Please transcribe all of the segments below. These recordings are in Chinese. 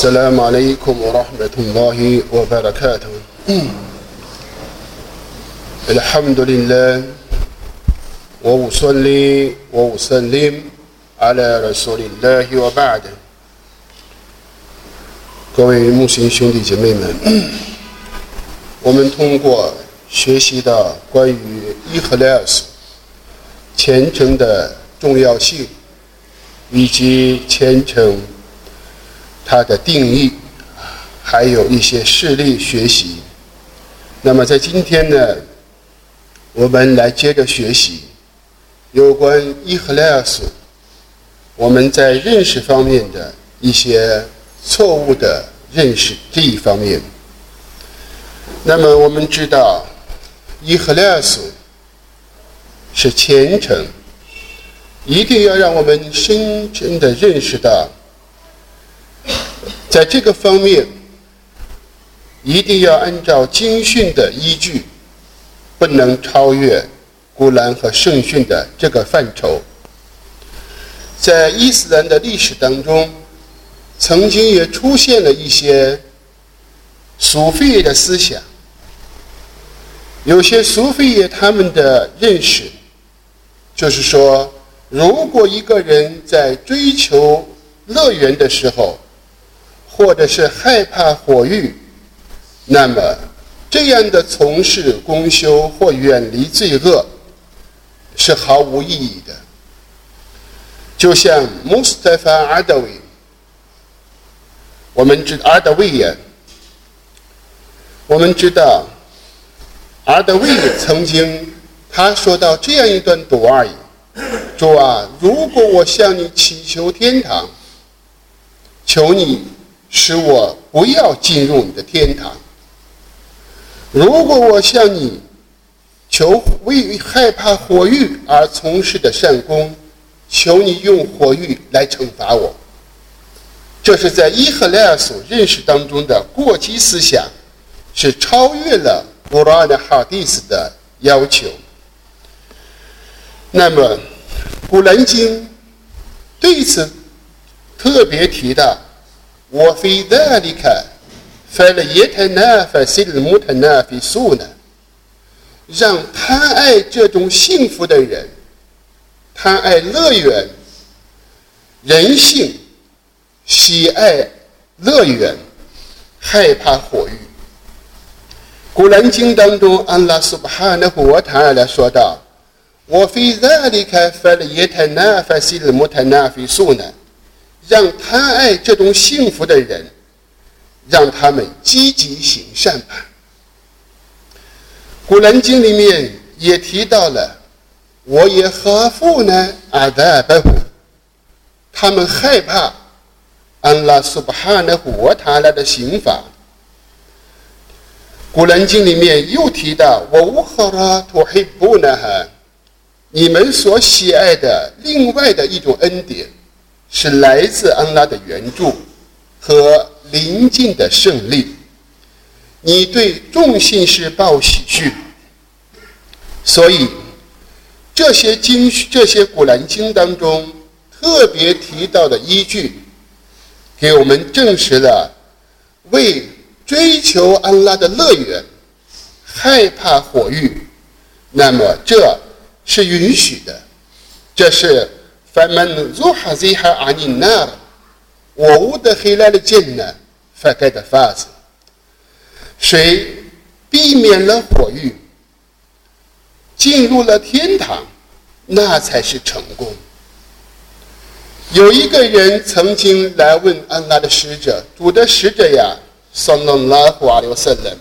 السلام عليكم ورحمة الله وبركاته الحمد لله وأصلي وأسلم على رسول الله وبعد 各位木星兄弟姐妹们，我们通过学习到关于伊赫莱斯虔诚的重要性，以及虔诚 它的定义，还有一些事例学习。那么在今天呢，我们来接着学习有关伊赫莱斯我们在认识方面的一些。错误的认识这一方面。那么我们知道，伊赫莱斯是虔诚，一定要让我们深深的认识到，在这个方面，一定要按照经训的依据，不能超越古兰和圣训的这个范畴。在伊斯兰的历史当中。曾经也出现了一些苏菲耶的思想，有些苏菲耶他们的认识，就是说，如果一个人在追求乐园的时候，或者是害怕火狱，那么这样的从事公修或远离罪恶是毫无意义的。就像穆斯塔法阿德维。我们知阿德维耶，我们知道阿德维耶曾经他说到这样一段读而已：主啊，如果我向你祈求天堂，求你使我不要进入你的天堂；如果我向你求为害怕火狱而从事的善功，求你用火狱来惩罚我。这是在伊赫莱尔所认识当中的过激思想，是超越了古兰的哈迪斯的要求。那么，古兰经对此特别提到：“我非达里卡，费了耶特纳费西尔穆特纳费苏呢，让贪爱这种幸福的人，贪爱乐园，人性。”喜爱乐园，害怕火狱。古兰经当中，安拉苏巴哈纳胡瓦塔尔说道：“我非在离开让贪爱这种幸福的人，让他们积极行善吧。”古兰经里面也提到了，我也何富呢？阿达巴胡，他们害怕。安拉苏巴哈的活塔来的刑罚，古兰经里面又提到：“我乌哈拉托黑布呢哈，你们所喜爱的另外的一种恩典，是来自安拉的援助和临近的胜利。你对众信士报喜讯，所以这些经这些古兰经当中特别提到的依据。”给我们证实了，为追求安拉的乐园，害怕火狱，那么这是允许的。这是凡们如哈兹哈阿尼纳，我屋的黑来的进呢，发该的法子。谁避免了火狱，进入了天堂，那才是成功。有一个人曾经来问安拉的使者：“主的使者呀，桑拉拉胡阿留塞人，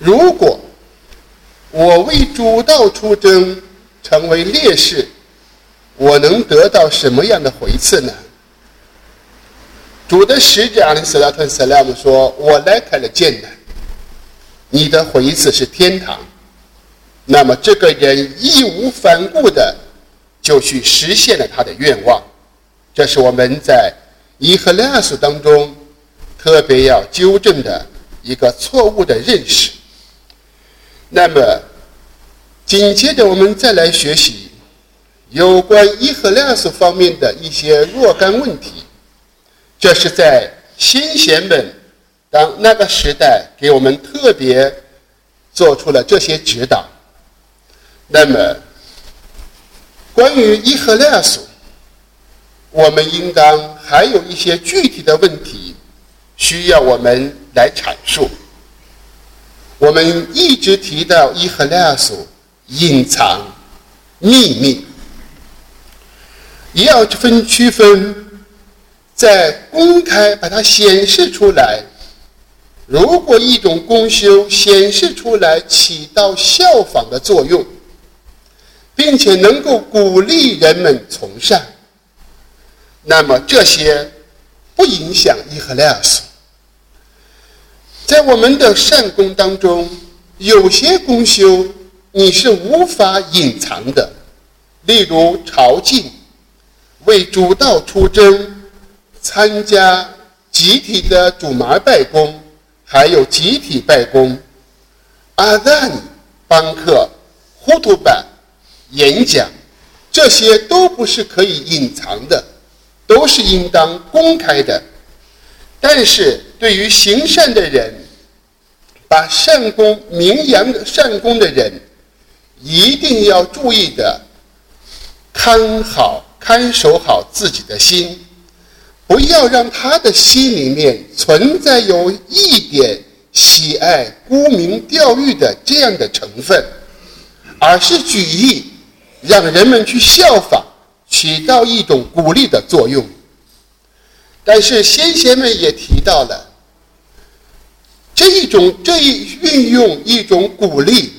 如果我为主道出征，成为烈士，我能得到什么样的回赐呢？”主的使者阿里斯拉特萨拉姆说：“我来开了剑的，你的回赐是天堂。”那么这个人义无反顾的。就去实现了他的愿望，这是我们在伊赫拉斯当中特别要纠正的一个错误的认识。那么，紧接着我们再来学习有关伊赫拉斯方面的一些若干问题，这是在先贤们当那个时代给我们特别做出了这些指导。那么，关于伊赫勒索，我们应当还有一些具体的问题需要我们来阐述。我们一直提到伊赫勒索隐藏秘密，也要分区分，在公开把它显示出来。如果一种功修显示出来，起到效仿的作用。并且能够鼓励人们从善，那么这些不影响伊赫莱斯。在我们的善功当中，有些功修你是无法隐藏的，例如朝觐、为主道出征、参加集体的主麻拜功，还有集体拜功、阿赞、班克、呼图版。演讲，这些都不是可以隐藏的，都是应当公开的。但是对于行善的人，把善功名扬善功的人，一定要注意的，看好看守好自己的心，不要让他的心里面存在有一点喜爱沽名钓誉的这样的成分，而是举意。让人们去效仿，起到一种鼓励的作用。但是先贤们也提到了，这一种这一运用一种鼓励，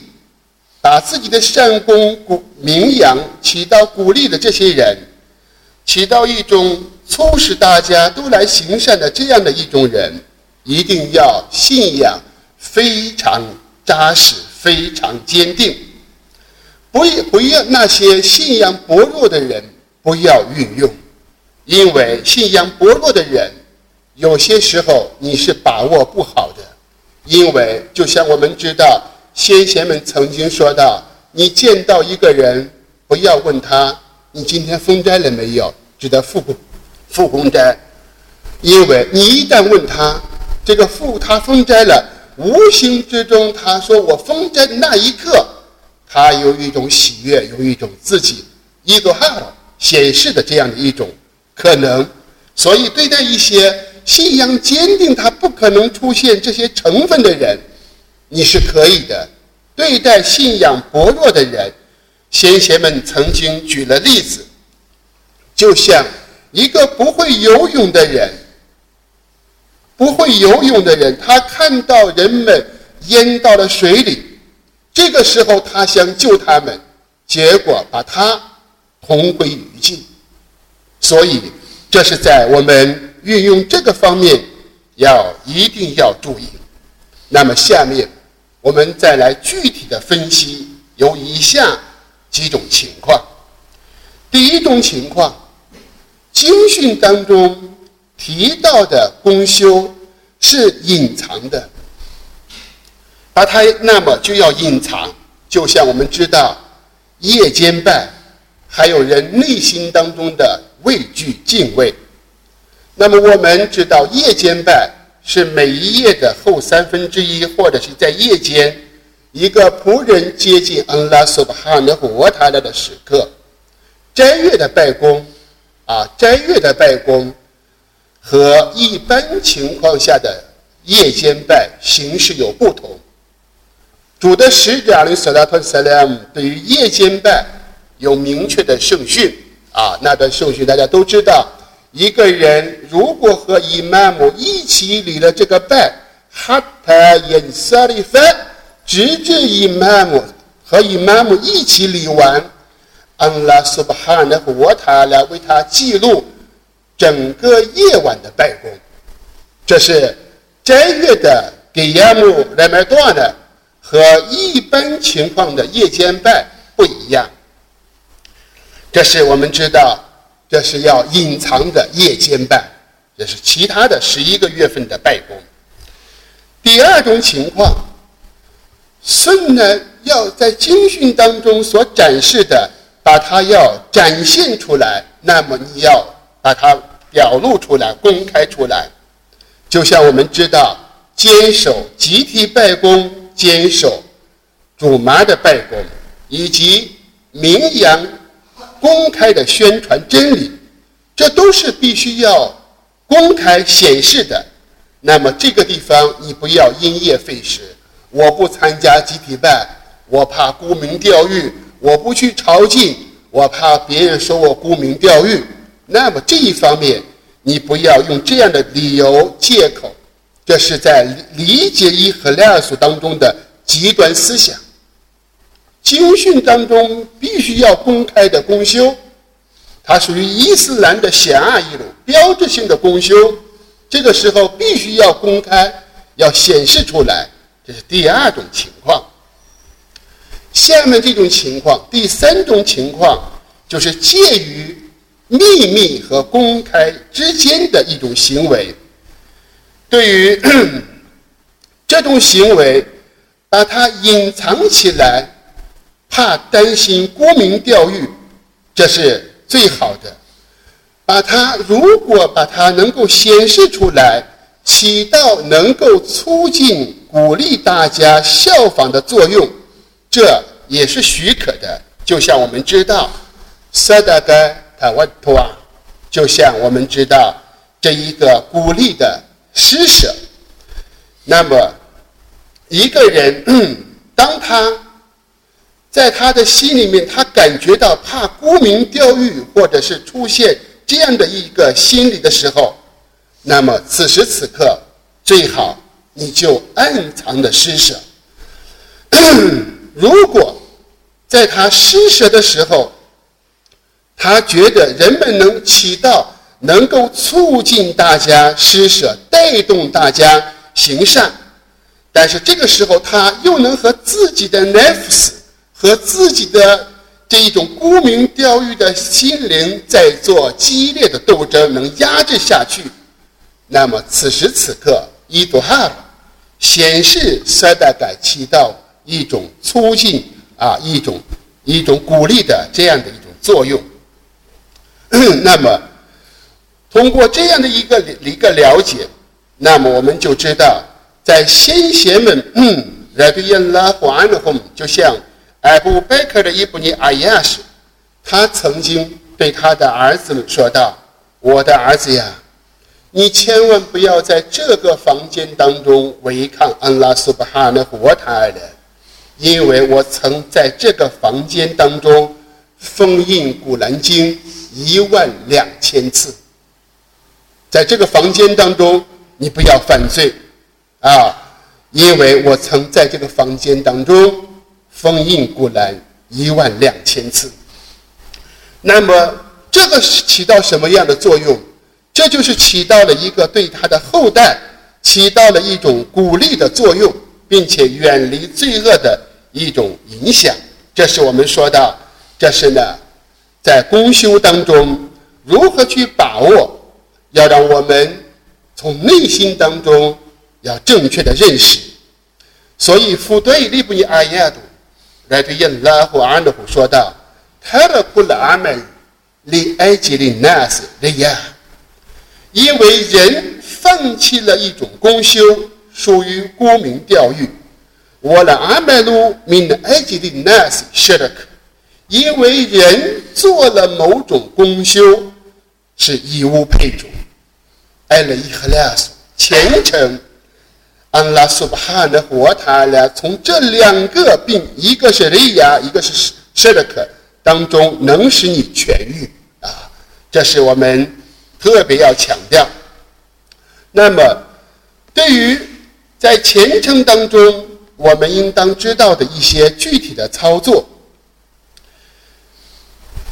把自己的善功鼓名扬，起到鼓励的这些人，起到一种促使大家都来行善的这样的一种人，一定要信仰非常扎实，非常坚定。不不要那些信仰薄弱的人不要运用，因为信仰薄弱的人，有些时候你是把握不好的。因为就像我们知道，先贤们曾经说到，你见到一个人，不要问他你今天封斋了没有，只得复工复工斋，因为你一旦问他这个复他封斋了，无形之中他说我封斋的那一刻。他有一种喜悦，有一种自己一个好显示的这样的一种可能，所以对待一些信仰坚定、他不可能出现这些成分的人，你是可以的；对待信仰薄弱的人，先贤们曾经举了例子，就像一个不会游泳的人，不会游泳的人，他看到人们淹到了水里。这个时候，他想救他们，结果把他同归于尽。所以，这是在我们运用这个方面要一定要注意。那么，下面我们再来具体的分析有以下几种情况。第一种情况，经训当中提到的公修是隐藏的。把它那么就要隐藏，就像我们知道夜间拜，还有人内心当中的畏惧敬畏。那么我们知道夜间拜是每一夜的后三分之一，或者是在夜间一个仆人接近安拉苏巴哈纳活他来的时刻。斋月的拜功啊，斋月的拜功和一般情况下的夜间拜形式有不同。主的使者阿里·萨拉特·萨拉姆对于夜间拜有明确的圣训啊，那段圣训大家都知道。一个人如果和伊玛目一起礼了这个拜，哈塔因萨里芬，直至伊玛目和伊玛目一起礼完，安拉苏巴哈纳和我塔来为他记录整个夜晚的拜功。这是斋月的给亚木来买断的。和一般情况的夜间拜不一样，这是我们知道，这是要隐藏的夜间拜，这是其他的十一个月份的拜功。第二种情况，圣呢要在经训当中所展示的，把它要展现出来，那么你要把它表露出来、公开出来。就像我们知道，坚守集体拜功、坚守主妈的拜功，以及名扬、公开的宣传真理，这都是必须要公开显示的。那么这个地方你不要因噎废食。我不参加集体拜，我怕沽名钓誉；我不去朝觐，我怕别人说我沽名钓誉。那么这一方面，你不要用这样的理由借口，这是在理解一和二素当中的极端思想。经训当中必须要公开的公修，它属于伊斯兰的显二一路标志性的公修，这个时候必须要公开，要显示出来。这是第二种情况。下面这种情况，第三种情况就是介于秘密和公开之间的一种行为。对于 这种行为，把它隐藏起来，怕担心沽名钓誉，这是最好的。把它如果把它能够显示出来。起到能够促进、鼓励大家效仿的作用，这也是许可的。就像我们知道，萨达盖塔瓦图啊，就像我们知道这一个鼓励的施舍。那么，一个人当他在他的心里面，他感觉到怕沽名钓誉，或者是出现这样的一个心理的时候。那么此时此刻，最好你就暗藏的施舍。如果在他施舍的时候，他觉得人们能起到能够促进大家施舍、带动大家行善，但是这个时候他又能和自己的 nefs 和自己的这一种沽名钓誉的心灵在做激烈的斗争，能压制下去。那么此时此刻，伊杜哈显示塞达改起到一种促进啊，一种一种鼓励的这样的一种作用。那么通过这样的一个一个了解，那么我们就知道，在先贤们，嗯，来对耶拉胡安的后，就像艾布贝克的伊布尼阿亚时，他曾经对他的儿子们说道：“我的儿子呀。”你千万不要在这个房间当中违抗安拉苏巴哈的活塔尔的，因为我曾在这个房间当中封印古兰经一万两千次。在这个房间当中，你不要犯罪啊，因为我曾在这个房间当中封印古兰一万两千次。那么，这个是起到什么样的作用？这就是起到了一个对他的后代起到了一种鼓励的作用，并且远离罪恶的一种影响。这是我们说到，这是呢，在公修当中如何去把握，要让我们从内心当中要正确的认识。所以，福对利布尼阿耶杜来对耶拉和安德虎说道：“他的库拉阿门里埃及的纳斯利亚。”因为人放弃了一种功修，属于沽名钓誉。我的阿麦鲁 min ajli nas shirk，因为人做了某种功修，是义务配种。艾勒伊赫拉斯虔诚，安拉苏巴哈的活塔了，从这两个病，一个是雷亚，一个是 shirk 当中，能使你痊愈啊！这是我们。特别要强调。那么，对于在虔诚当中，我们应当知道的一些具体的操作，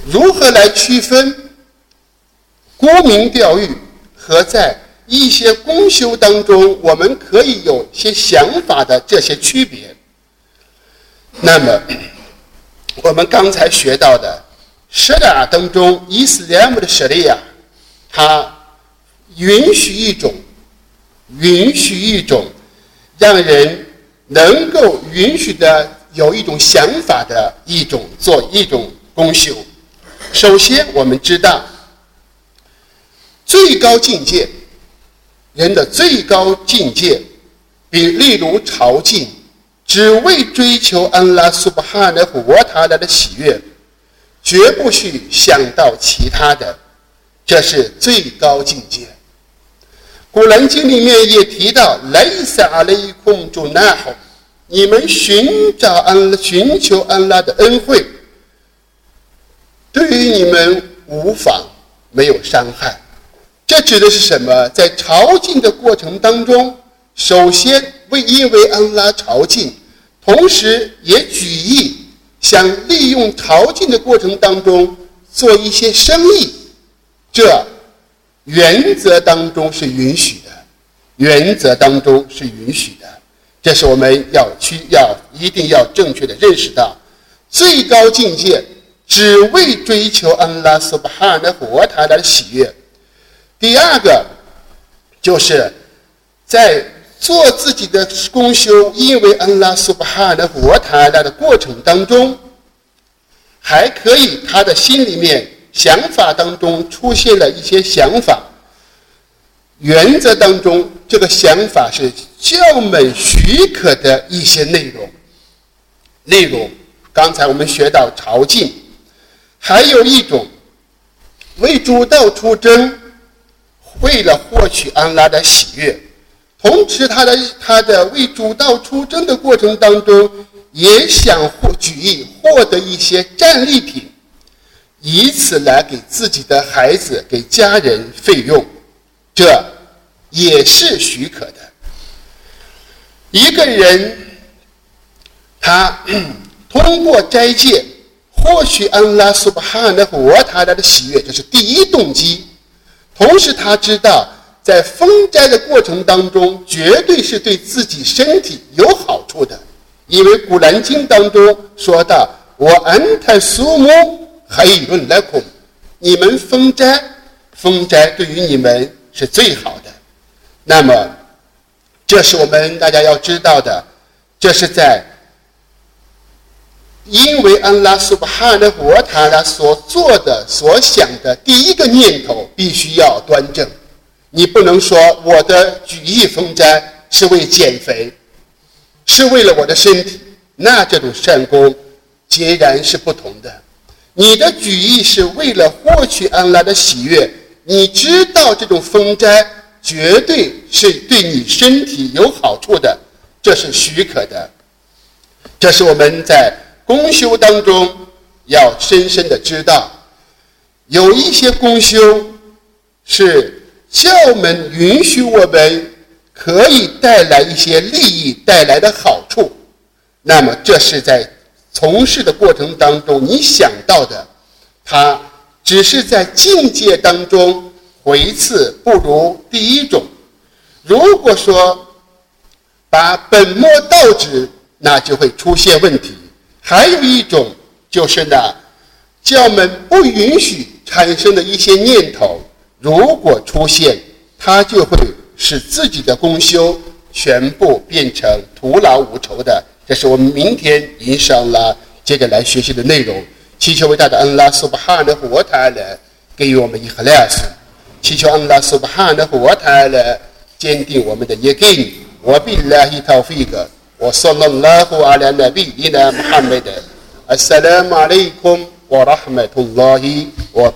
如何来区分沽名钓誉和在一些公修当中，我们可以有些想法的这些区别？那么，我们刚才学到的舍利亚当中，伊斯兰姆的舍利亚。他允许一种，允许一种，让人能够允许的有一种想法的一种做一种功修。首先，我们知道，最高境界，人的最高境界，比例如朝觐，只为追求安拉苏巴哈的活他来的喜悦，绝不许想到其他的，这是最高境界。古兰经里面也提到：“莱萨阿雷空主那好，你们寻找安寻求安拉的恩惠，对于你们无妨，没有伤害。”这指的是什么？在朝觐的过程当中，首先为因为安拉朝觐，同时也举意想利用朝觐的过程当中做一些生意，这原则当中是允许的，原则当中是允许的。这是我们要去要一定要正确的认识到，最高境界只为追求安拉苏巴哈的活他的喜悦。第二个，就是在做自己的功修，因为安拉苏巴哈的佛塔拉的过程当中，还可以他的心里面想法当中出现了一些想法，原则当中这个想法是教门许可的一些内容。内容，刚才我们学到朝觐，还有一种为主道出征。为了获取安拉的喜悦，同时他的他的为主道出征的过程当中，也想获举意获得一些战利品，以此来给自己的孩子、给家人费用，这也是许可的。一个人他 通过斋戒获取安拉苏巴哈的和他的喜悦，这是第一动机。同时，他知道在封斋的过程当中，绝对是对自己身体有好处的，因为《古兰经》当中说到：“我安泰苏木黑论来孔，你们封斋，封斋对于你们是最好的。”那么，这是我们大家要知道的，这是在。因为安拉苏巴哈的佛塔拉所做的、所想的第一个念头必须要端正，你不能说我的举意封斋是为减肥，是为了我的身体，那这种善功截然是不同的。你的举意是为了获取安拉的喜悦，你知道这种封斋绝对是对你身体有好处的，这是许可的。这是我们在。公修当中要深深的知道，有一些公修是教门允许我们可以带来一些利益带来的好处，那么这是在从事的过程当中你想到的，它只是在境界当中回次不如第一种。如果说把本末倒置，那就会出现问题。还有一种就是呢，教门不允许产生的一些念头，如果出现，它就会使自己的功修全部变成徒劳无酬的。这是我们明天迎上了接着来学习的内容。祈求伟大的安拉苏巴汉的活泰勒，给予我们一和赖斯。祈求安拉苏巴汉的活泰勒，坚定我们的耶根。我比拉希塔菲格，我说了拉胡阿拉那比伊那穆罕默德。السلام عليكم ورحمة الله 姆